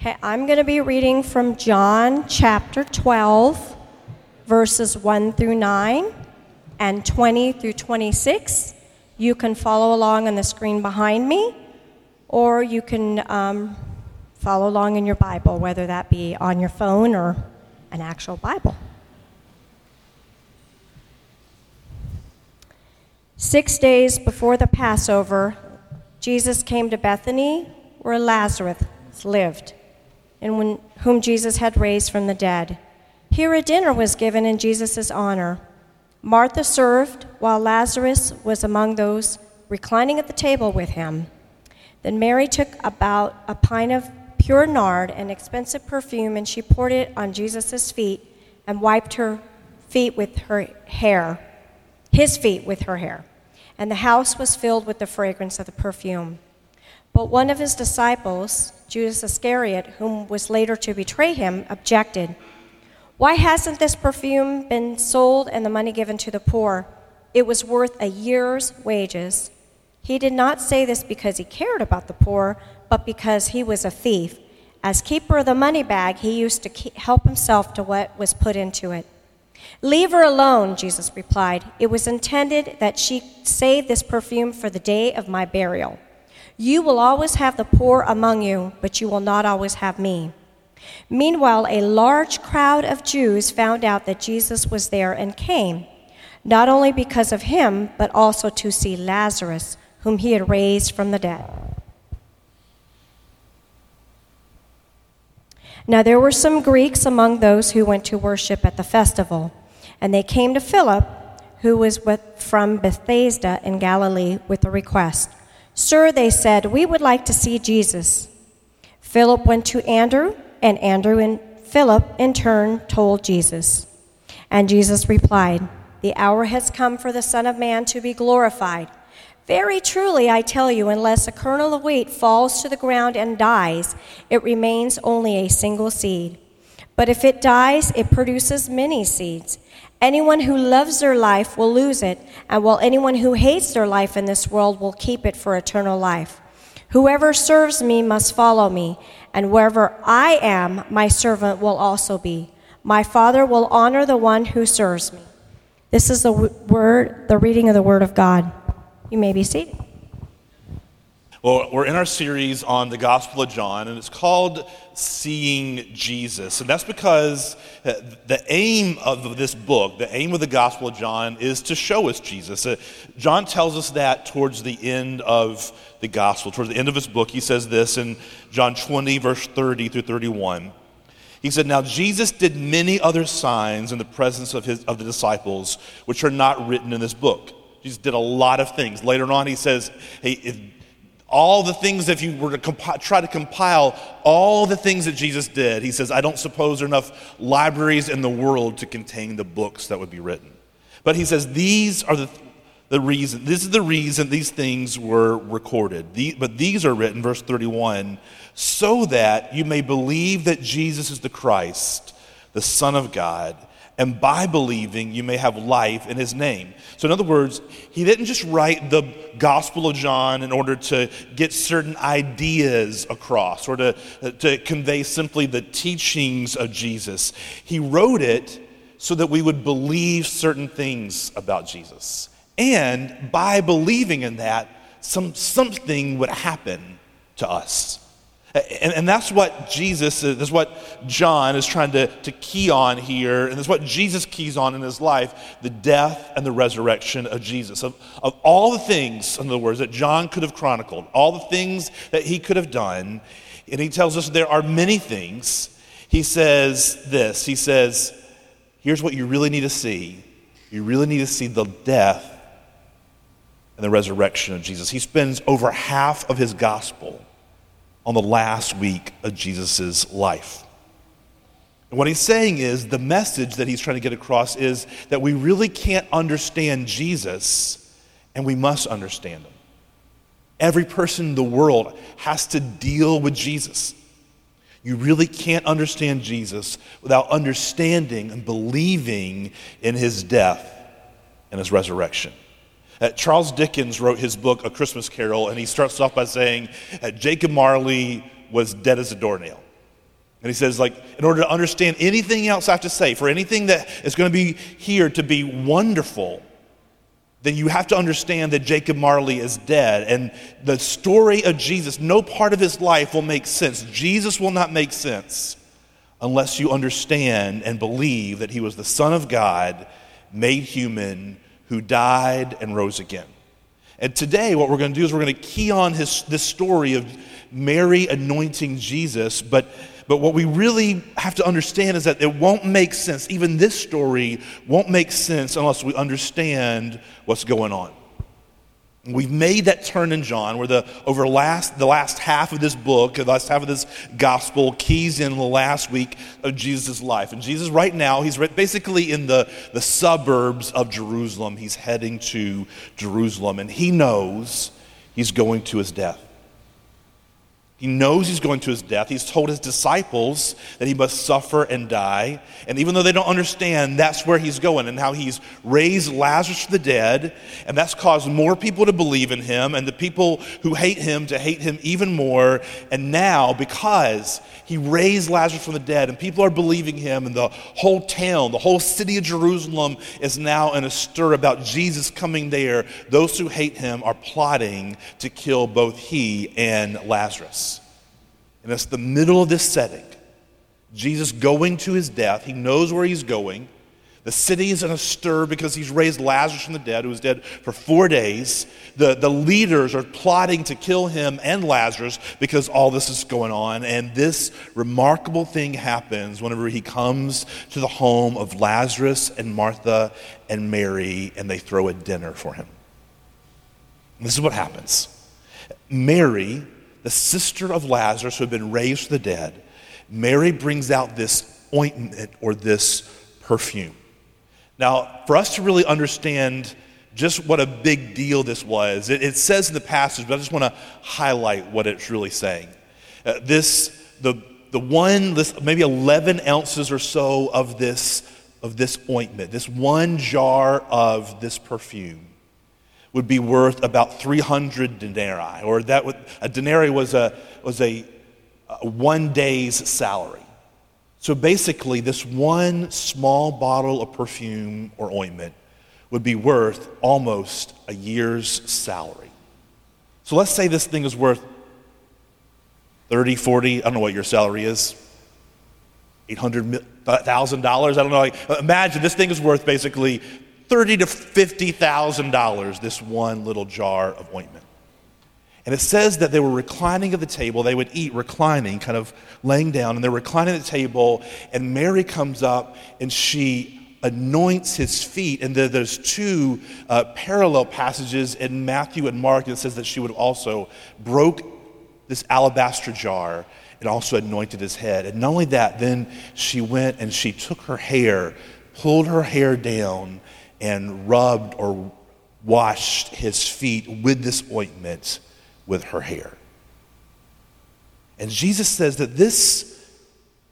Okay, I'm going to be reading from John chapter 12, verses 1 through 9 and 20 through 26. You can follow along on the screen behind me, or you can um, follow along in your Bible, whether that be on your phone or an actual Bible. Six days before the Passover, Jesus came to Bethany, where Lazarus lived, and when, whom Jesus had raised from the dead. Here a dinner was given in Jesus' honor. Martha served, while Lazarus was among those reclining at the table with him. Then Mary took about a pint of pure nard, an expensive perfume, and she poured it on Jesus' feet and wiped her feet with her hair, his feet with her hair. And the house was filled with the fragrance of the perfume. But one of his disciples, Judas Iscariot, whom was later to betray him, objected. Why hasn't this perfume been sold and the money given to the poor? It was worth a year's wages. He did not say this because he cared about the poor, but because he was a thief. As keeper of the money bag, he used to help himself to what was put into it. Leave her alone, Jesus replied. It was intended that she save this perfume for the day of my burial. You will always have the poor among you, but you will not always have me. Meanwhile, a large crowd of Jews found out that Jesus was there and came, not only because of him, but also to see Lazarus, whom he had raised from the dead. Now there were some Greeks among those who went to worship at the festival, and they came to Philip, who was with, from Bethsaida in Galilee, with a request. Sir, they said, we would like to see Jesus. Philip went to Andrew, and Andrew and Philip in turn told Jesus. And Jesus replied, The hour has come for the Son of Man to be glorified. Very truly, I tell you, unless a kernel of wheat falls to the ground and dies, it remains only a single seed. But if it dies, it produces many seeds. Anyone who loves their life will lose it, and while anyone who hates their life in this world will keep it for eternal life. Whoever serves me must follow me, and wherever I am, my servant will also be. My Father will honor the one who serves me. This is the word, the reading of the word of God. You may be seated. Well, we're in our series on the Gospel of John, and it's called Seeing Jesus. And that's because uh, the aim of this book, the aim of the Gospel of John, is to show us Jesus. Uh, John tells us that towards the end of the Gospel. Towards the end of his book, he says this in John 20, verse 30 through 31. He said, Now Jesus did many other signs in the presence of, his, of the disciples, which are not written in this book. Jesus did a lot of things. Later on, he says, hey, all the things, if you were to compi- try to compile all the things that Jesus did, he says, I don't suppose there are enough libraries in the world to contain the books that would be written. But he says, these are the, the reason, this is the reason these things were recorded. The, but these are written, verse 31, so that you may believe that Jesus is the Christ, the Son of God and by believing you may have life in his name. So, in other words, he didn't just write the Gospel of John in order to get certain ideas across or to, to convey simply the teachings of Jesus. He wrote it so that we would believe certain things about Jesus. And by believing in that, some, something would happen to us. And, and that's what Jesus, is, that's what John is trying to, to key on here, and that's what Jesus keys on in his life the death and the resurrection of Jesus. Of, of all the things, in other words, that John could have chronicled, all the things that he could have done, and he tells us there are many things. He says this He says, Here's what you really need to see. You really need to see the death and the resurrection of Jesus. He spends over half of his gospel on the last week of Jesus' life. And what he's saying is the message that he's trying to get across is that we really can't understand Jesus and we must understand him. Every person in the world has to deal with Jesus. You really can't understand Jesus without understanding and believing in his death and his resurrection. Uh, Charles Dickens wrote his book, A Christmas Carol, and he starts off by saying uh, Jacob Marley was dead as a doornail. And he says, like, in order to understand anything else I have to say, for anything that is going to be here to be wonderful, then you have to understand that Jacob Marley is dead. And the story of Jesus, no part of his life will make sense. Jesus will not make sense unless you understand and believe that he was the Son of God, made human, who died and rose again. And today, what we're going to do is we're going to key on his, this story of Mary anointing Jesus, but but what we really have to understand is that it won't make sense. Even this story won't make sense unless we understand what's going on. We've made that turn in John where the over last the last half of this book, the last half of this gospel keys in the last week of Jesus' life. And Jesus right now, he's basically in the, the suburbs of Jerusalem. He's heading to Jerusalem, and he knows he's going to his death. He knows he's going to his death. He's told his disciples that he must suffer and die. And even though they don't understand, that's where he's going and how he's raised Lazarus from the dead. And that's caused more people to believe in him and the people who hate him to hate him even more. And now, because he raised Lazarus from the dead and people are believing him, and the whole town, the whole city of Jerusalem is now in a stir about Jesus coming there, those who hate him are plotting to kill both he and Lazarus. And it's the middle of this setting. Jesus going to his death. He knows where he's going. The city is in a stir because he's raised Lazarus from the dead, who was dead for four days. The, the leaders are plotting to kill him and Lazarus because all this is going on. And this remarkable thing happens whenever he comes to the home of Lazarus and Martha and Mary, and they throw a dinner for him. This is what happens Mary the sister of Lazarus who had been raised from the dead, Mary brings out this ointment or this perfume. Now, for us to really understand just what a big deal this was, it, it says in the passage, but I just want to highlight what it's really saying. Uh, this, the, the one, this, maybe 11 ounces or so of this, of this ointment, this one jar of this perfume would be worth about 300 denarii, or that would, a denarii was a, was a, a one day's salary. So basically, this one small bottle of perfume or ointment would be worth almost a year's salary. So let's say this thing is worth 30, 40, I don't know what your salary is, $800,000, I don't know. Imagine this thing is worth basically thirty to fifty thousand dollars this one little jar of ointment. And it says that they were reclining at the table. They would eat reclining, kind of laying down, and they're reclining at the table. And Mary comes up and she anoints his feet. And there's two uh, parallel passages in Matthew and Mark that says that she would also broke this alabaster jar and also anointed his head. And not only that, then she went and she took her hair, pulled her hair down, and rubbed or washed his feet with this ointment with her hair. And Jesus says that this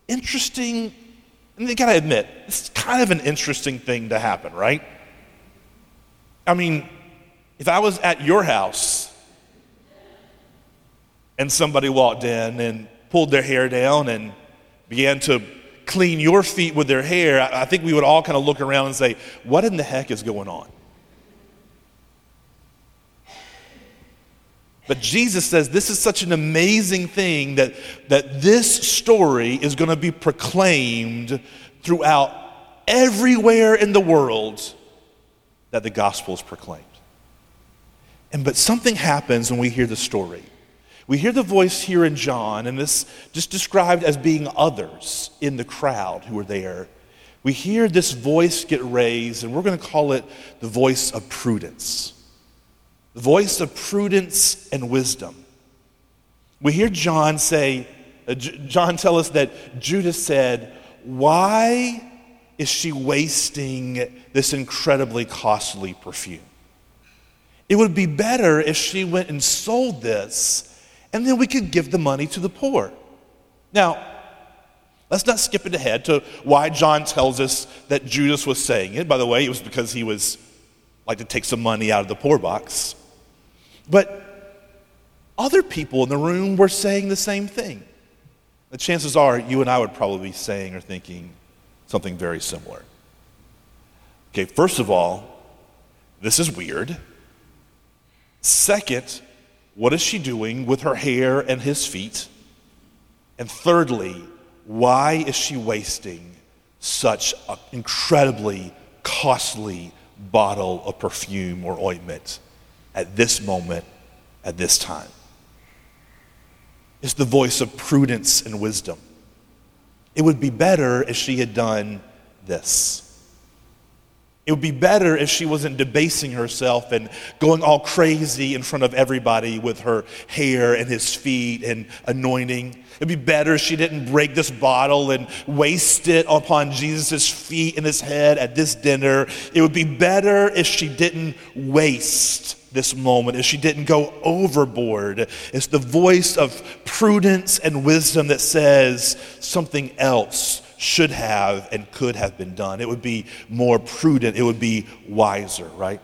interesting, and you gotta admit, it's kind of an interesting thing to happen, right? I mean, if I was at your house and somebody walked in and pulled their hair down and began to clean your feet with their hair, I think we would all kind of look around and say, What in the heck is going on? But Jesus says this is such an amazing thing that, that this story is going to be proclaimed throughout everywhere in the world that the gospel is proclaimed. And but something happens when we hear the story. We hear the voice here in John, and this just described as being others in the crowd who were there. We hear this voice get raised, and we're going to call it the voice of prudence. The voice of prudence and wisdom. We hear John say, uh, John tell us that Judas said, Why is she wasting this incredibly costly perfume? It would be better if she went and sold this and then we could give the money to the poor. Now, let's not skip it ahead to why John tells us that Judas was saying it. By the way, it was because he was like to take some money out of the poor box. But other people in the room were saying the same thing. the chances are you and I would probably be saying or thinking something very similar. Okay, first of all, this is weird. Second, what is she doing with her hair and his feet? And thirdly, why is she wasting such an incredibly costly bottle of perfume or ointment at this moment, at this time? It's the voice of prudence and wisdom. It would be better if she had done this. It would be better if she wasn't debasing herself and going all crazy in front of everybody with her hair and his feet and anointing. It'd be better if she didn't break this bottle and waste it upon Jesus' feet and his head at this dinner. It would be better if she didn't waste this moment, if she didn't go overboard. It's the voice of prudence and wisdom that says something else should have and could have been done. It would be more prudent, it would be wiser, right?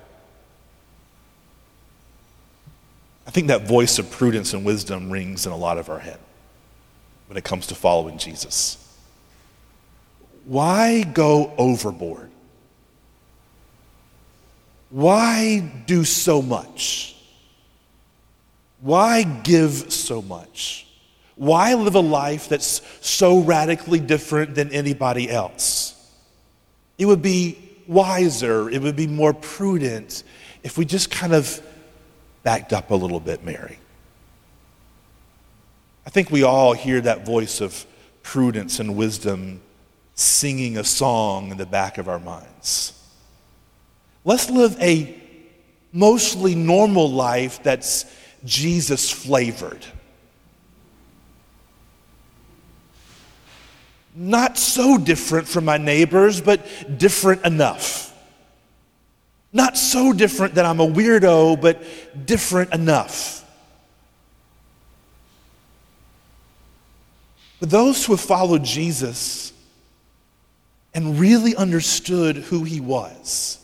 I think that voice of prudence and wisdom rings in a lot of our head when it comes to following Jesus. Why go overboard? Why do so much? Why give so much? Why live a life that's so radically different than anybody else? It would be wiser, it would be more prudent if we just kind of backed up a little bit, Mary. I think we all hear that voice of prudence and wisdom singing a song in the back of our minds. Let's live a mostly normal life that's Jesus flavored. Not so different from my neighbors, but different enough. Not so different that I'm a weirdo, but different enough. But those who have followed Jesus and really understood who he was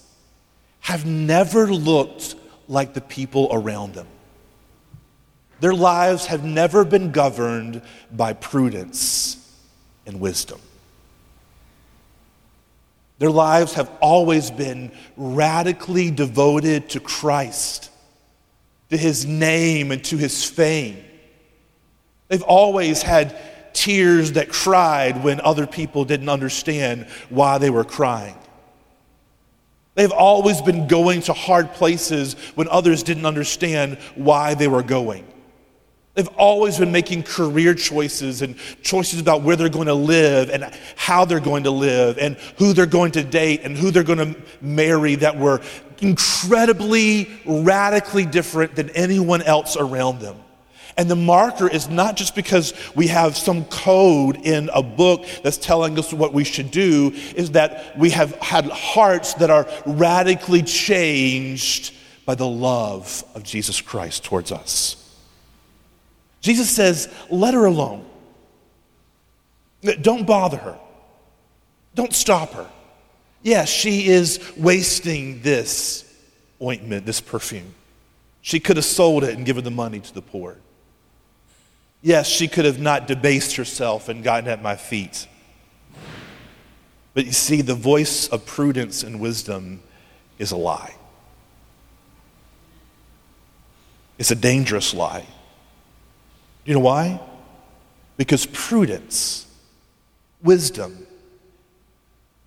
have never looked like the people around them. Their lives have never been governed by prudence and wisdom. Their lives have always been radically devoted to Christ, to his name, and to his fame. They've always had tears that cried when other people didn't understand why they were crying. They've always been going to hard places when others didn't understand why they were going. They've always been making career choices and choices about where they're going to live and how they're going to live and who they're going to date and who they're going to marry that were incredibly, radically different than anyone else around them. And the marker is not just because we have some code in a book that's telling us what we should do, is that we have had hearts that are radically changed by the love of Jesus Christ towards us. Jesus says, let her alone. Don't bother her. Don't stop her. Yes, she is wasting this ointment, this perfume. She could have sold it and given the money to the poor. Yes, she could have not debased herself and gotten at my feet. But you see, the voice of prudence and wisdom is a lie. It's a dangerous lie. You know why? Because prudence, wisdom,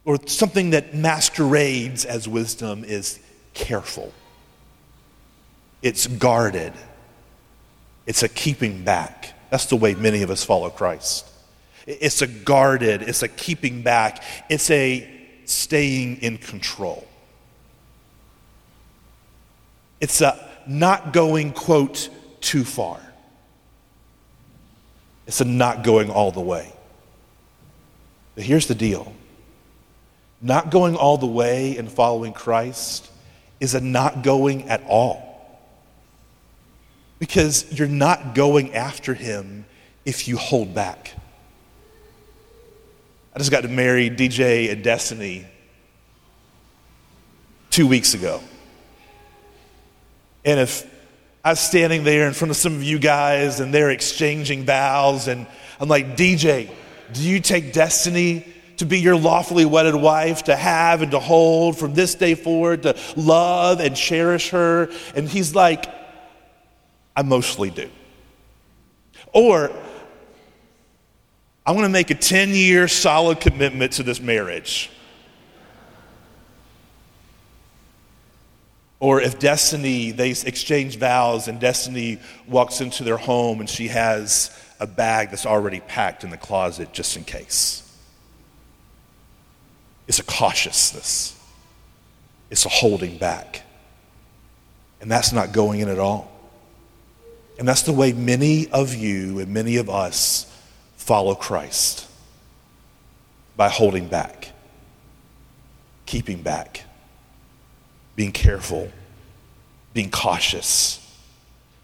or something that masquerades as wisdom is careful. It's guarded. It's a keeping back. That's the way many of us follow Christ. It's a guarded, it's a keeping back, it's a staying in control. It's a not going, quote, too far. It's a not going all the way. But here's the deal not going all the way and following Christ is a not going at all. Because you're not going after him if you hold back. I just got to marry DJ and Destiny two weeks ago. And if I was standing there in front of some of you guys and they're exchanging vows, and I'm like, DJ, do you take destiny to be your lawfully wedded wife, to have and to hold from this day forward, to love and cherish her? And he's like, I mostly do. Or, I'm to make a 10 year solid commitment to this marriage. Or if Destiny, they exchange vows and Destiny walks into their home and she has a bag that's already packed in the closet just in case. It's a cautiousness, it's a holding back. And that's not going in at all. And that's the way many of you and many of us follow Christ by holding back, keeping back, being careful, being cautious.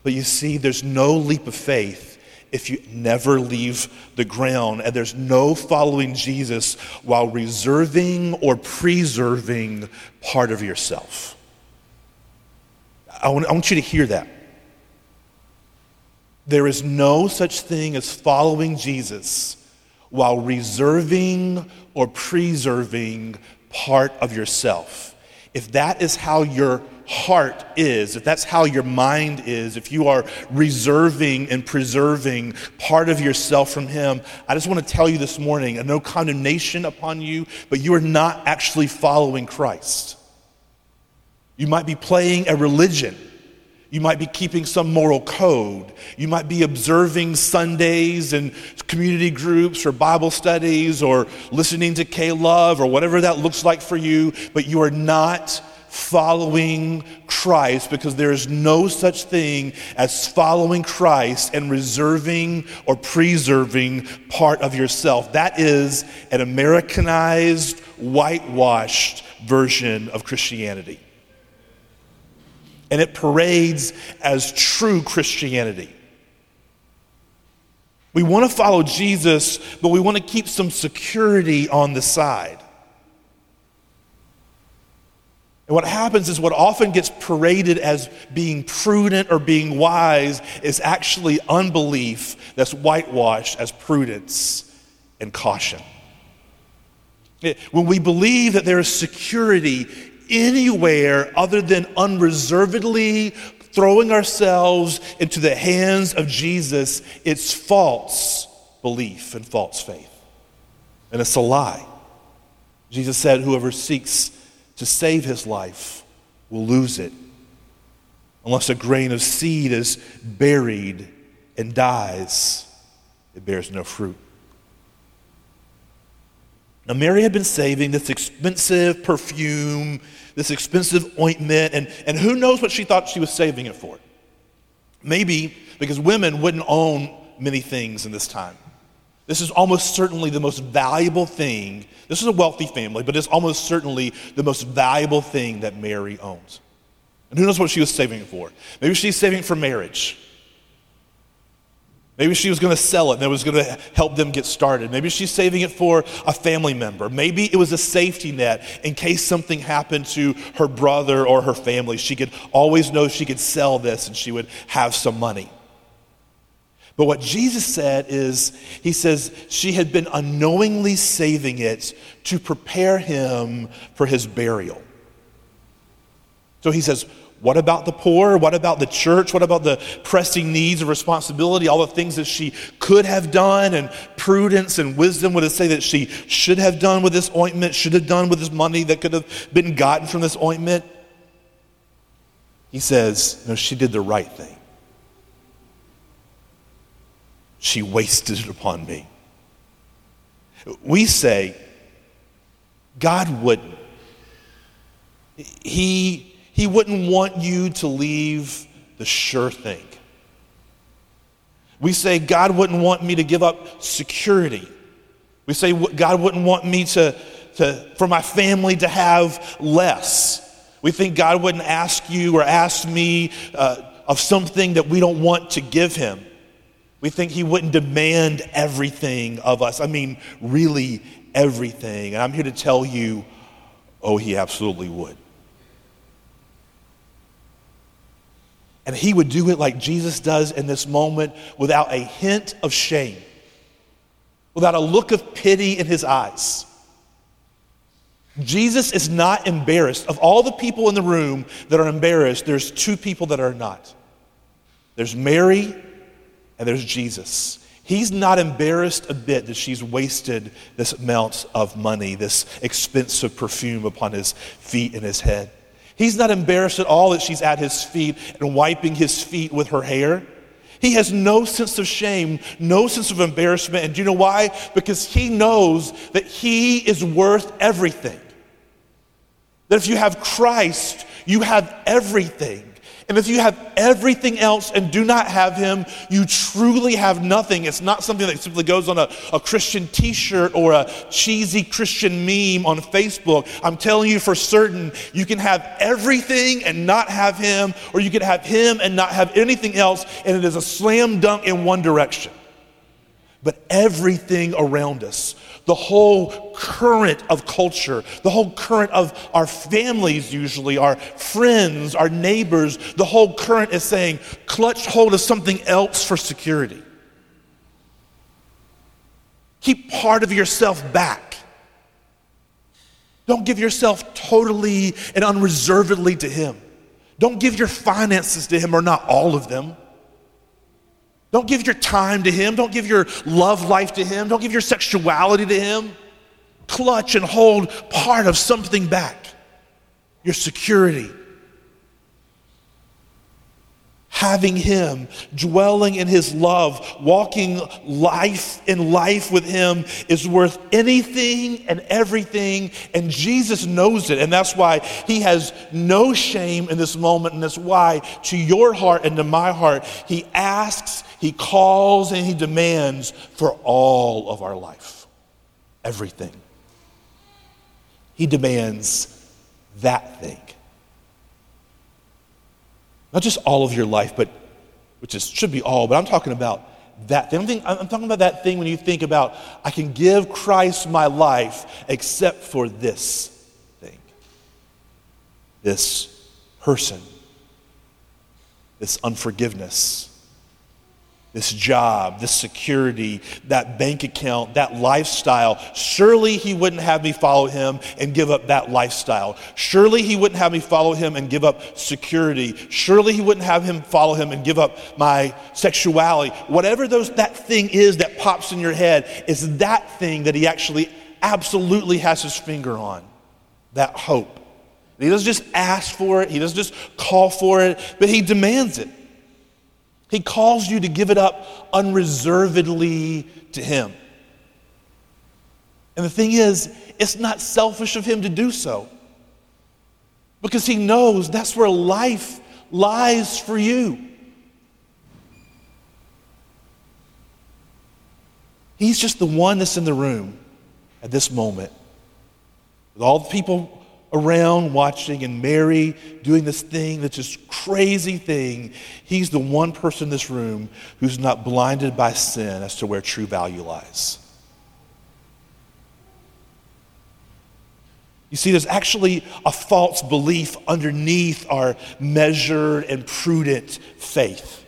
But you see, there's no leap of faith if you never leave the ground, and there's no following Jesus while reserving or preserving part of yourself. I want, I want you to hear that. There is no such thing as following Jesus while reserving or preserving part of yourself. If that is how your heart is, if that's how your mind is, if you are reserving and preserving part of yourself from Him, I just want to tell you this morning, no condemnation upon you, but you are not actually following Christ. You might be playing a religion you might be keeping some moral code. You might be observing Sundays and community groups or Bible studies or listening to K Love or whatever that looks like for you, but you are not following Christ because there is no such thing as following Christ and reserving or preserving part of yourself. That is an Americanized, whitewashed version of Christianity and it parades as true Christianity. We want to follow Jesus, but we want to keep some security on the side. And what happens is what often gets paraded as being prudent or being wise is actually unbelief that's whitewashed as prudence and caution. When we believe that there is security anywhere other than unreservedly throwing ourselves into the hands of Jesus, it's false belief and false faith. And it's a lie. Jesus said, Whoever seeks to save his life will lose it. Unless a grain of seed is buried and dies, it bears no fruit. Now, Mary had been saving this expensive perfume, this expensive ointment, and, and who knows what she thought she was saving it for? Maybe because women wouldn't own many things in this time. This is almost certainly the most valuable thing. This is a wealthy family, but it's almost certainly the most valuable thing that Mary owns. And who knows what she was saving it for? Maybe she's saving it for marriage. Maybe she was going to sell it and it was going to help them get started. Maybe she's saving it for a family member. Maybe it was a safety net in case something happened to her brother or her family. She could always know she could sell this and she would have some money. But what Jesus said is, He says she had been unknowingly saving it to prepare him for his burial. So He says, what about the poor? What about the church? What about the pressing needs and responsibility? All the things that she could have done, and prudence and wisdom would have say that she should have done with this ointment, should have done with this money that could have been gotten from this ointment. He says, No, she did the right thing. She wasted it upon me. We say, God wouldn't. He he wouldn't want you to leave the sure thing. We say, God wouldn't want me to give up security. We say, God wouldn't want me to, to, for my family to have less. We think God wouldn't ask you or ask me uh, of something that we don't want to give Him. We think He wouldn't demand everything of us. I mean, really everything. And I'm here to tell you, oh, He absolutely would. And he would do it like Jesus does in this moment without a hint of shame. without a look of pity in his eyes. Jesus is not embarrassed. Of all the people in the room that are embarrassed, there's two people that are not. There's Mary and there's Jesus. He's not embarrassed a bit that she's wasted this amount of money, this expensive perfume upon his feet and his head. He's not embarrassed at all that she's at his feet and wiping his feet with her hair. He has no sense of shame, no sense of embarrassment. And do you know why? Because he knows that he is worth everything. That if you have Christ, you have everything. And if you have everything else and do not have Him, you truly have nothing. It's not something that simply goes on a, a Christian t shirt or a cheesy Christian meme on Facebook. I'm telling you for certain, you can have everything and not have Him, or you can have Him and not have anything else, and it is a slam dunk in one direction. But everything around us, the whole current of culture, the whole current of our families, usually, our friends, our neighbors, the whole current is saying, clutch hold of something else for security. Keep part of yourself back. Don't give yourself totally and unreservedly to Him. Don't give your finances to Him or not all of them. Don't give your time to Him. Don't give your love life to Him. Don't give your sexuality to Him. Clutch and hold part of something back your security. Having Him, dwelling in His love, walking life in life with Him is worth anything and everything, and Jesus knows it. And that's why He has no shame in this moment, and that's why to your heart and to my heart, He asks he calls and He demands for all of our life, everything. He demands that thing. Not just all of your life, but which is, should be all, but I'm talking about that thing. I'm, thinking, I'm talking about that thing when you think about, I can give Christ my life except for this thing, this person, this unforgiveness this job, this security, that bank account, that lifestyle. Surely he wouldn't have me follow him and give up that lifestyle. Surely he wouldn't have me follow him and give up security. Surely he wouldn't have him follow him and give up my sexuality. Whatever those that thing is that pops in your head is that thing that he actually absolutely has his finger on. That hope. He doesn't just ask for it, he doesn't just call for it, but he demands it. He calls you to give it up unreservedly to Him. And the thing is, it's not selfish of Him to do so because He knows that's where life lies for you. He's just the one that's in the room at this moment. With all the people around watching and Mary doing this thing that's just crazy thing, he's the one person in this room who's not blinded by sin as to where true value lies. You see, there's actually a false belief underneath our measured and prudent faith.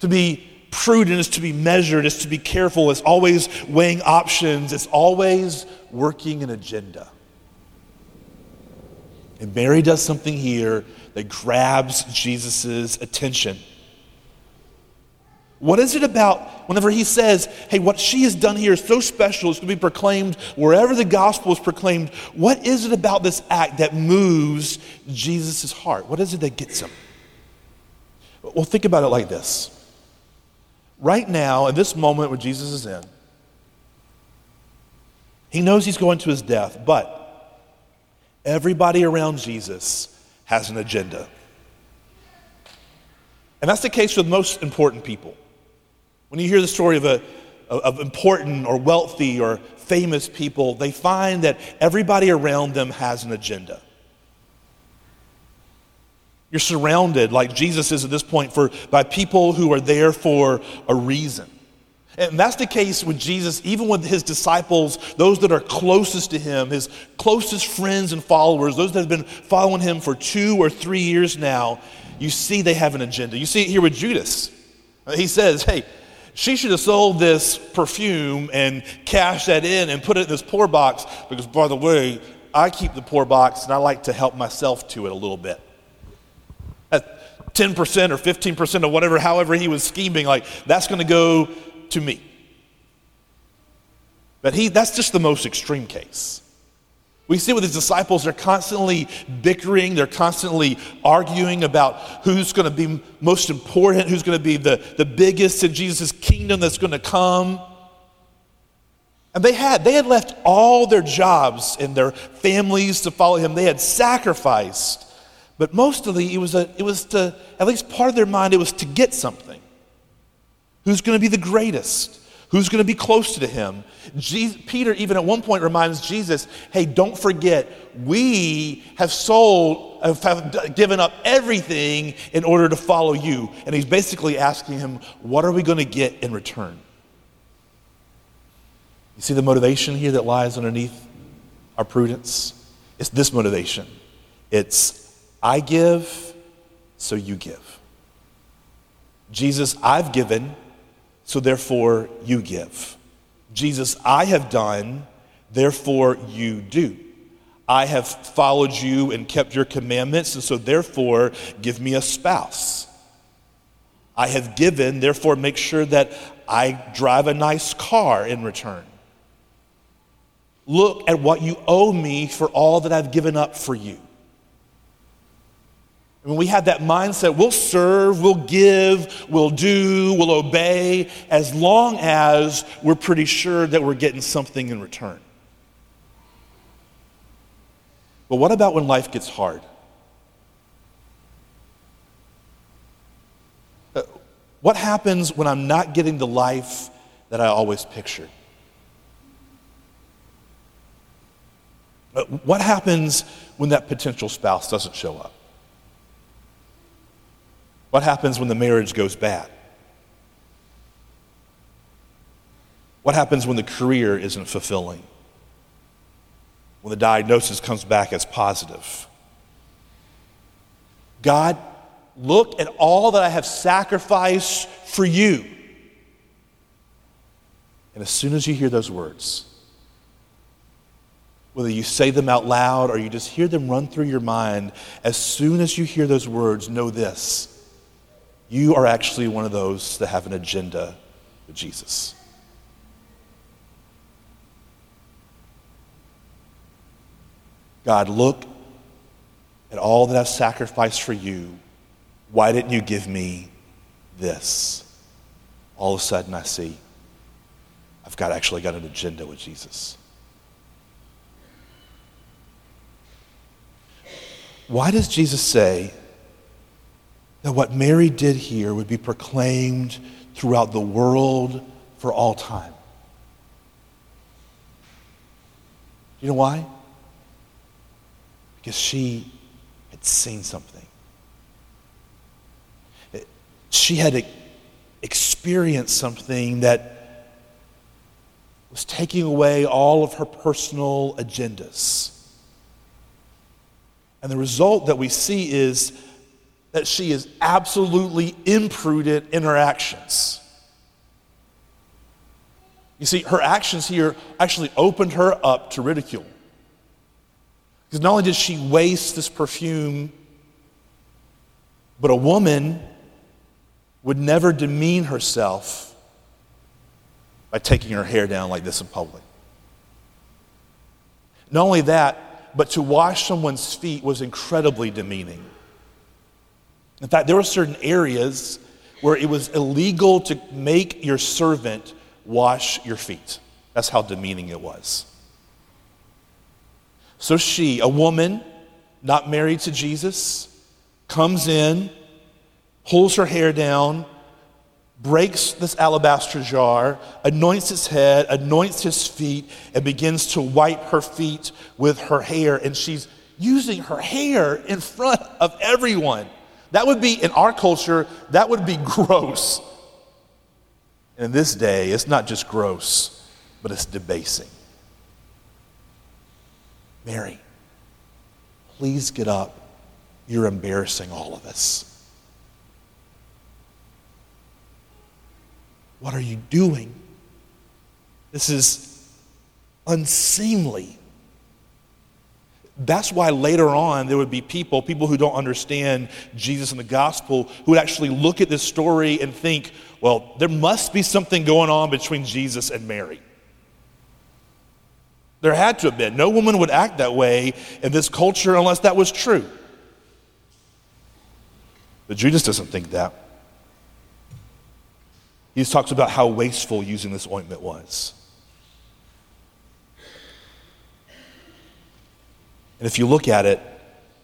To be prudent is to be measured, is to be careful, is always weighing options, it's always working an agenda. And Mary does something here that grabs Jesus' attention. What is it about whenever he says, hey, what she has done here is so special, it's going to be proclaimed wherever the gospel is proclaimed? What is it about this act that moves Jesus' heart? What is it that gets him? Well, think about it like this. Right now, in this moment where Jesus is in, he knows he's going to his death, but Everybody around Jesus has an agenda. And that's the case with most important people. When you hear the story of, a, of important or wealthy or famous people, they find that everybody around them has an agenda. You're surrounded, like Jesus is at this point, for, by people who are there for a reason. And that's the case with Jesus, even with his disciples, those that are closest to him, his closest friends and followers, those that have been following him for two or three years now. You see, they have an agenda. You see it here with Judas. He says, Hey, She should have sold this perfume and cashed that in and put it in this poor box because, by the way, I keep the poor box and I like to help myself to it a little bit. At 10% or 15% or whatever, however he was scheming, like that's going to go to me. But he, that's just the most extreme case. We see with his disciples, they're constantly bickering, they're constantly arguing about who's going to be most important, who's going to be the, the biggest in Jesus' kingdom that's going to come. And they had, they had left all their jobs and their families to follow him. They had sacrificed. But mostly it was, a, it was to, at least part of their mind, it was to get something. Who's going to be the greatest? Who's going to be close to him? Jesus, Peter, even at one point, reminds Jesus, hey, don't forget, we have sold, have given up everything in order to follow you. And he's basically asking him, what are we going to get in return? You see the motivation here that lies underneath our prudence? It's this motivation it's, I give, so you give. Jesus, I've given so therefore you give. Jesus, I have done, therefore you do. I have followed you and kept your commandments, and so therefore give me a spouse. I have given, therefore make sure that I drive a nice car in return. Look at what you owe me for all that I've given up for you. When we have that mindset, we'll serve, we'll give, we'll do, we'll obey, as long as we're pretty sure that we're getting something in return. But what about when life gets hard? Uh, what happens when I'm not getting the life that I always pictured? Uh, what happens when that potential spouse doesn't show up? What happens when the marriage goes bad? What happens when the career isn't fulfilling? When the diagnosis comes back as positive? God, look at all that I have sacrificed for you. And as soon as you hear those words, whether you say them out loud or you just hear them run through your mind, as soon as you hear those words, know this you are actually one of those that have an agenda with Jesus. God, look at all that I've sacrificed for you. Why didn't you give me this? All of a sudden, I see I've got actually got an agenda with Jesus. Why does Jesus say, that what Mary did here would be proclaimed throughout the world for all time. You know why? Because she had seen something. She had experienced something that was taking away all of her personal agendas. And the result that we see is that she is absolutely imprudent in her actions. You see, her actions here actually opened her up to ridicule. Because not only did she waste this perfume, but a woman would never demean herself by taking her hair down like this in public. Not only that, but to wash someone's feet was incredibly demeaning. In fact, there were certain areas where it was illegal to make your servant wash your feet. That's how demeaning it was. So she, a woman not married to Jesus, comes in, pulls her hair down, breaks this alabaster jar, anoints his head, anoints his feet, and begins to wipe her feet with her hair. And she's using her hair in front of everyone. That would be, in our culture, that would be gross. And in this day, it's not just gross, but it's debasing. Mary, please get up. You're embarrassing all of us. What are you doing? This is unseemly. That's why later on there would be people, people who don't understand Jesus and the gospel, who would actually look at this story and think, well, there must be something going on between Jesus and Mary. There had to have been. No woman would act that way in this culture unless that was true. But Judas doesn't think that. He talks about how wasteful using this ointment was. And if you look at it,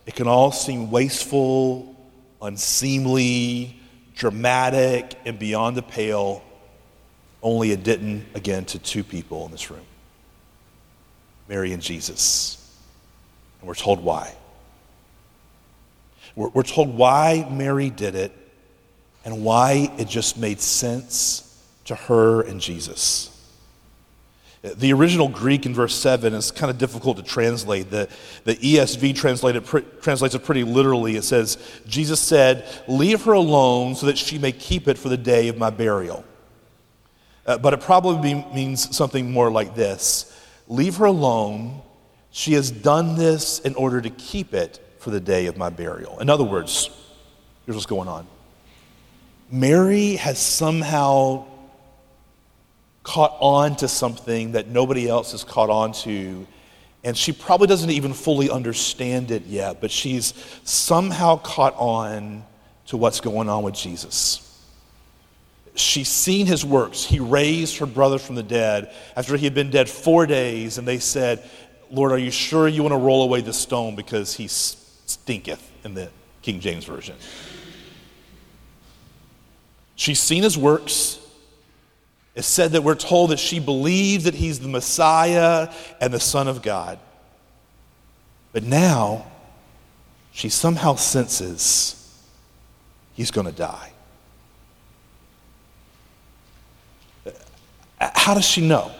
it can all seem wasteful, unseemly, dramatic, and beyond the pale, only it didn't, again, to two people in this room Mary and Jesus. And we're told why. We're, we're told why Mary did it and why it just made sense to her and Jesus. The original Greek in verse 7 is kind of difficult to translate. The, the ESV translated, translates it pretty literally. It says, Jesus said, Leave her alone so that she may keep it for the day of my burial. Uh, but it probably means something more like this Leave her alone. She has done this in order to keep it for the day of my burial. In other words, here's what's going on Mary has somehow caught on to something that nobody else has caught on to. And she probably doesn't even fully understand it yet, but she's somehow caught on to what's going on with Jesus she's seen his works. He raised her brother from the dead after he had been dead four days, and they said, Lord, are you sure you want to roll away the stone because he stinketh in the King James Version? She's seen his works. Said that we're told that she believes that he's the Messiah and the Son of God. But now, she somehow senses he's going to die. How does she know?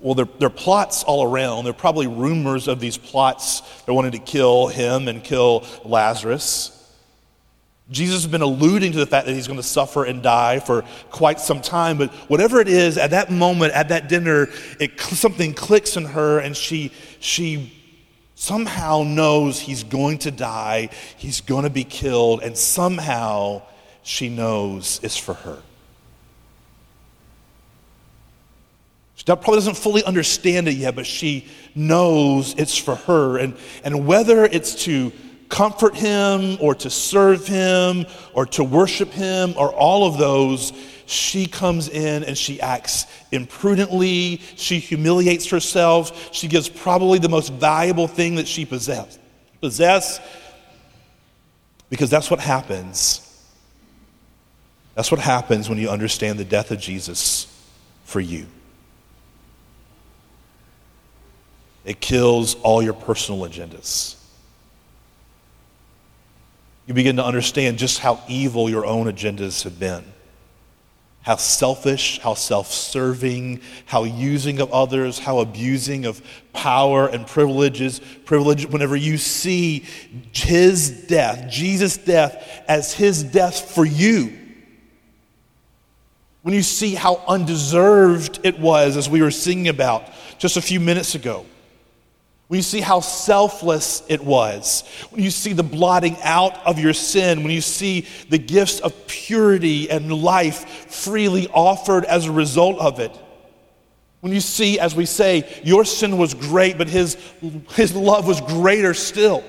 Well, there, there, are plots all around. There are probably rumors of these plots. They wanted to kill him and kill Lazarus. Jesus has been alluding to the fact that he's going to suffer and die for quite some time. But whatever it is, at that moment, at that dinner, it, something clicks in her, and she, she somehow knows he's going to die, he's going to be killed, and somehow she knows it's for her. She probably doesn't fully understand it yet, but she knows it's for her. And, and whether it's to comfort him or to serve him or to worship him or all of those, she comes in and she acts imprudently. She humiliates herself. She gives probably the most valuable thing that she possess, possess because that's what happens. That's what happens when you understand the death of Jesus for you. It kills all your personal agendas. You begin to understand just how evil your own agendas have been. How selfish, how self serving, how using of others, how abusing of power and privileges. Privilege, whenever you see his death, Jesus' death, as his death for you, when you see how undeserved it was, as we were singing about just a few minutes ago when you see how selfless it was, when you see the blotting out of your sin, when you see the gifts of purity and life freely offered as a result of it, when you see, as we say, your sin was great, but his, his love was greater still.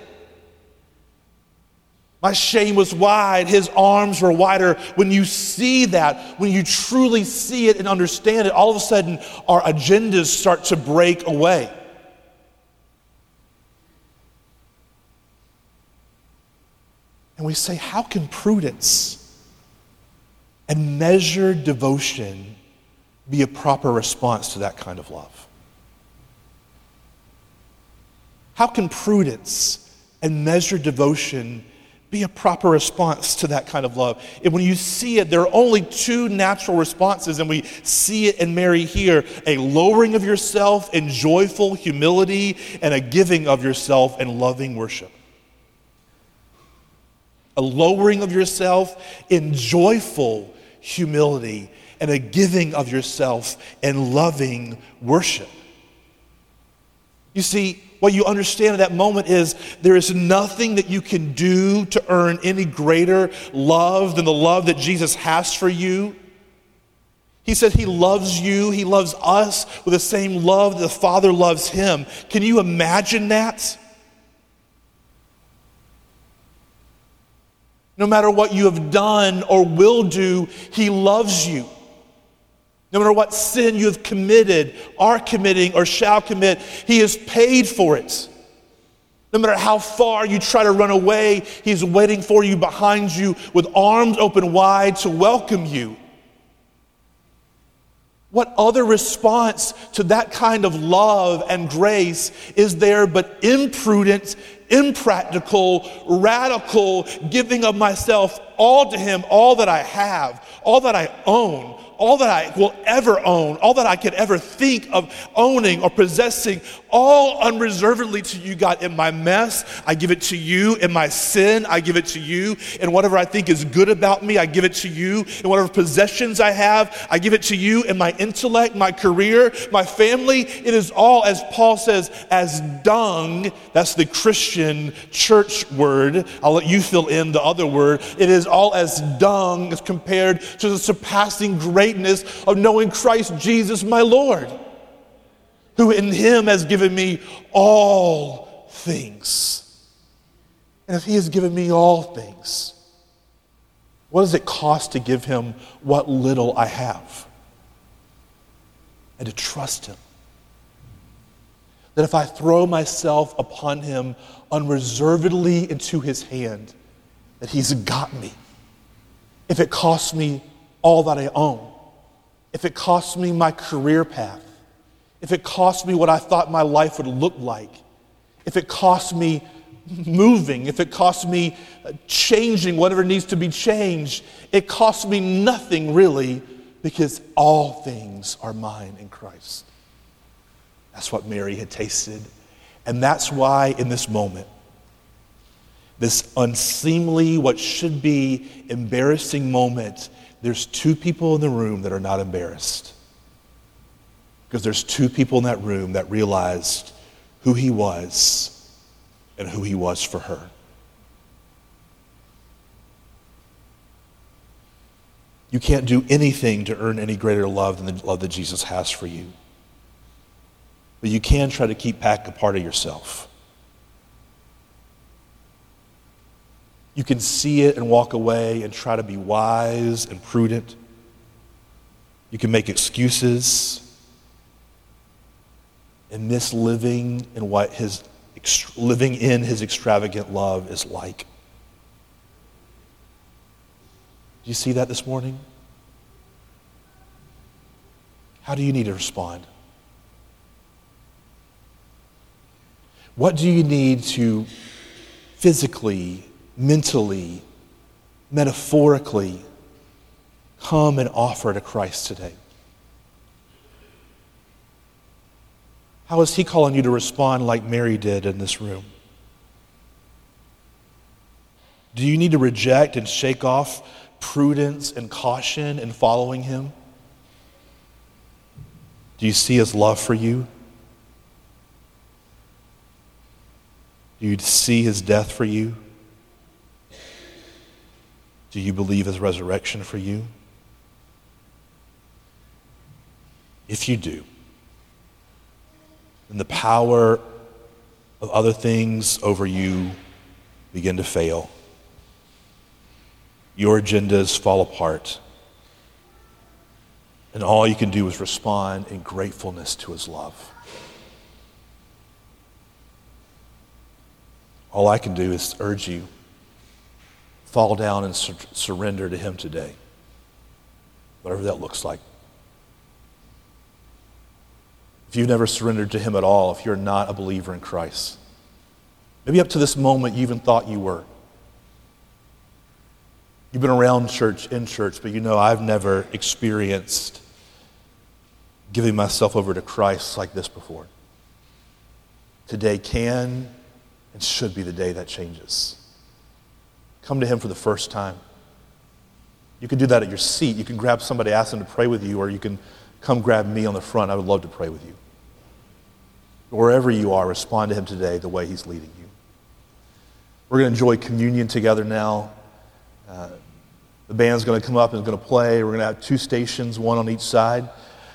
My shame was wide, his arms were wider. When you see that, when you truly see it and understand it, all of a sudden our agendas start to break away. And we say, how can prudence and measured devotion be a proper response to that kind of love? How can prudence and measured devotion be a proper response to that kind of love? And when you see it, there are only two natural responses, and we see it in Mary here a lowering of yourself in joyful humility, and a giving of yourself in loving worship a lowering of yourself in joyful humility and a giving of yourself and loving worship. You see, what you understand at that moment is there is nothing that you can do to earn any greater love than the love that Jesus has for you. He said he loves you, he loves us with the same love that the Father loves him. Can you imagine that? No matter what you have done or will do, he loves you. No matter what sin you have committed, are committing, or shall commit, He has paid for it. No matter how far you try to run away, He's waiting for you behind you with arms open wide to welcome you. What other response to that kind of love and grace is there but imprudent, impractical, radical giving of myself all to Him, all that I have, all that I own, all that I will ever own, all that I could ever think of owning or possessing, all unreservedly to you, God. In my mess, I give it to you. In my sin, I give it to you. In whatever I think is good about me, I give it to you. In whatever possessions I have, I give it to you. In my intellect, my career, my family, it is all, as Paul says, as dung. That's the Christian church word. I'll let you fill in the other word. It is all as dung as compared to the surpassing greatness of knowing Christ Jesus, my Lord who in him has given me all things. And if he has given me all things, what does it cost to give him what little I have? And to trust him. That if I throw myself upon him unreservedly into his hand, that he's got me. If it costs me all that I own, if it costs me my career path, if it cost me what I thought my life would look like, if it cost me moving, if it cost me uh, changing whatever needs to be changed, it costs me nothing really because all things are mine in Christ. That's what Mary had tasted. And that's why in this moment, this unseemly, what should be embarrassing moment, there's two people in the room that are not embarrassed. Because there's two people in that room that realized who he was and who he was for her. You can't do anything to earn any greater love than the love that Jesus has for you. But you can try to keep back a part of yourself. You can see it and walk away and try to be wise and prudent. You can make excuses and miss living in what his living in his extravagant love is like. Do you see that this morning? How do you need to respond? What do you need to physically, mentally, metaphorically come and offer to Christ today? How is He calling you to respond like Mary did in this room? Do you need to reject and shake off prudence and caution in following Him? Do you see His love for you? Do you see His death for you? Do you believe His resurrection for you? If you do, and the power of other things over you begin to fail. Your agendas fall apart. And all you can do is respond in gratefulness to his love. All I can do is urge you fall down and sur- surrender to him today, whatever that looks like. If you've never surrendered to Him at all, if you're not a believer in Christ. Maybe up to this moment you even thought you were. You've been around church, in church, but you know I've never experienced giving myself over to Christ like this before. Today can and should be the day that changes. Come to Him for the first time. You can do that at your seat. You can grab somebody, ask them to pray with you, or you can come grab me on the front. I would love to pray with you. Wherever you are, respond to him today the way he's leading you. We're going to enjoy communion together now. Uh, the band's going to come up and going to play. We're going to have two stations, one on each side.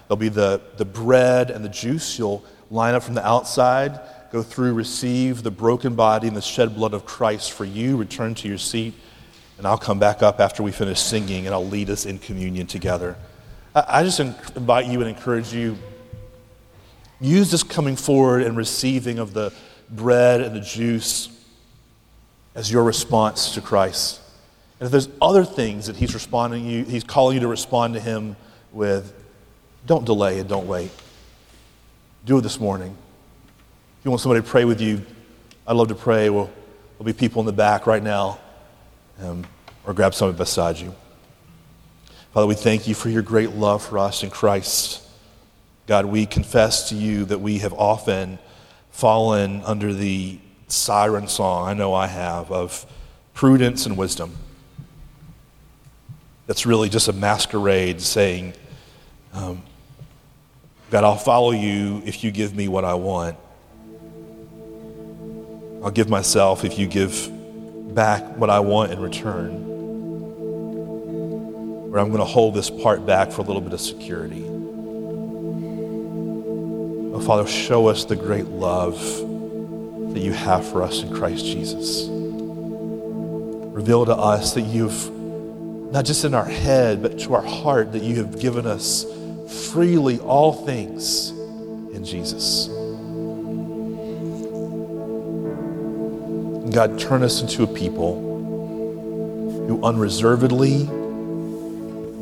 There'll be the, the bread and the juice. You'll line up from the outside, go through, receive the broken body and the shed blood of Christ for you, return to your seat, and I'll come back up after we finish singing and I'll lead us in communion together. I, just invite you and encourage you use this coming forward and receiving of the bread and the juice as your response to Christ. And if there's other things that he's responding you, he's calling you to respond to him with, don't delay and don't wait. Do it this morning. If you want somebody to pray with you, I'd love to pray. Well, there'll be people in the back right now, um, or grab somebody beside you. Father, we thank you for your great love for us in Christ. God, we confess to you that we have often fallen under the siren song, I know I have, of prudence and wisdom. That's really just a masquerade saying, um, God, I'll follow you if you give me what I want. I'll give myself if you give back what I want in return. Or I'm going to hold this part back for a little bit of security. Oh, Father, show us the great love that you have for us in Christ Jesus. Reveal to us that you've, not just in our head, but to our heart, that you have given us freely all things in Jesus. God, turn us into a people who unreservedly,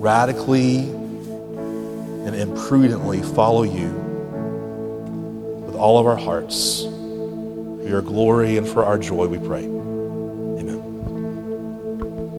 radically, and imprudently follow you with all of our hearts. For your glory and for our joy, we pray.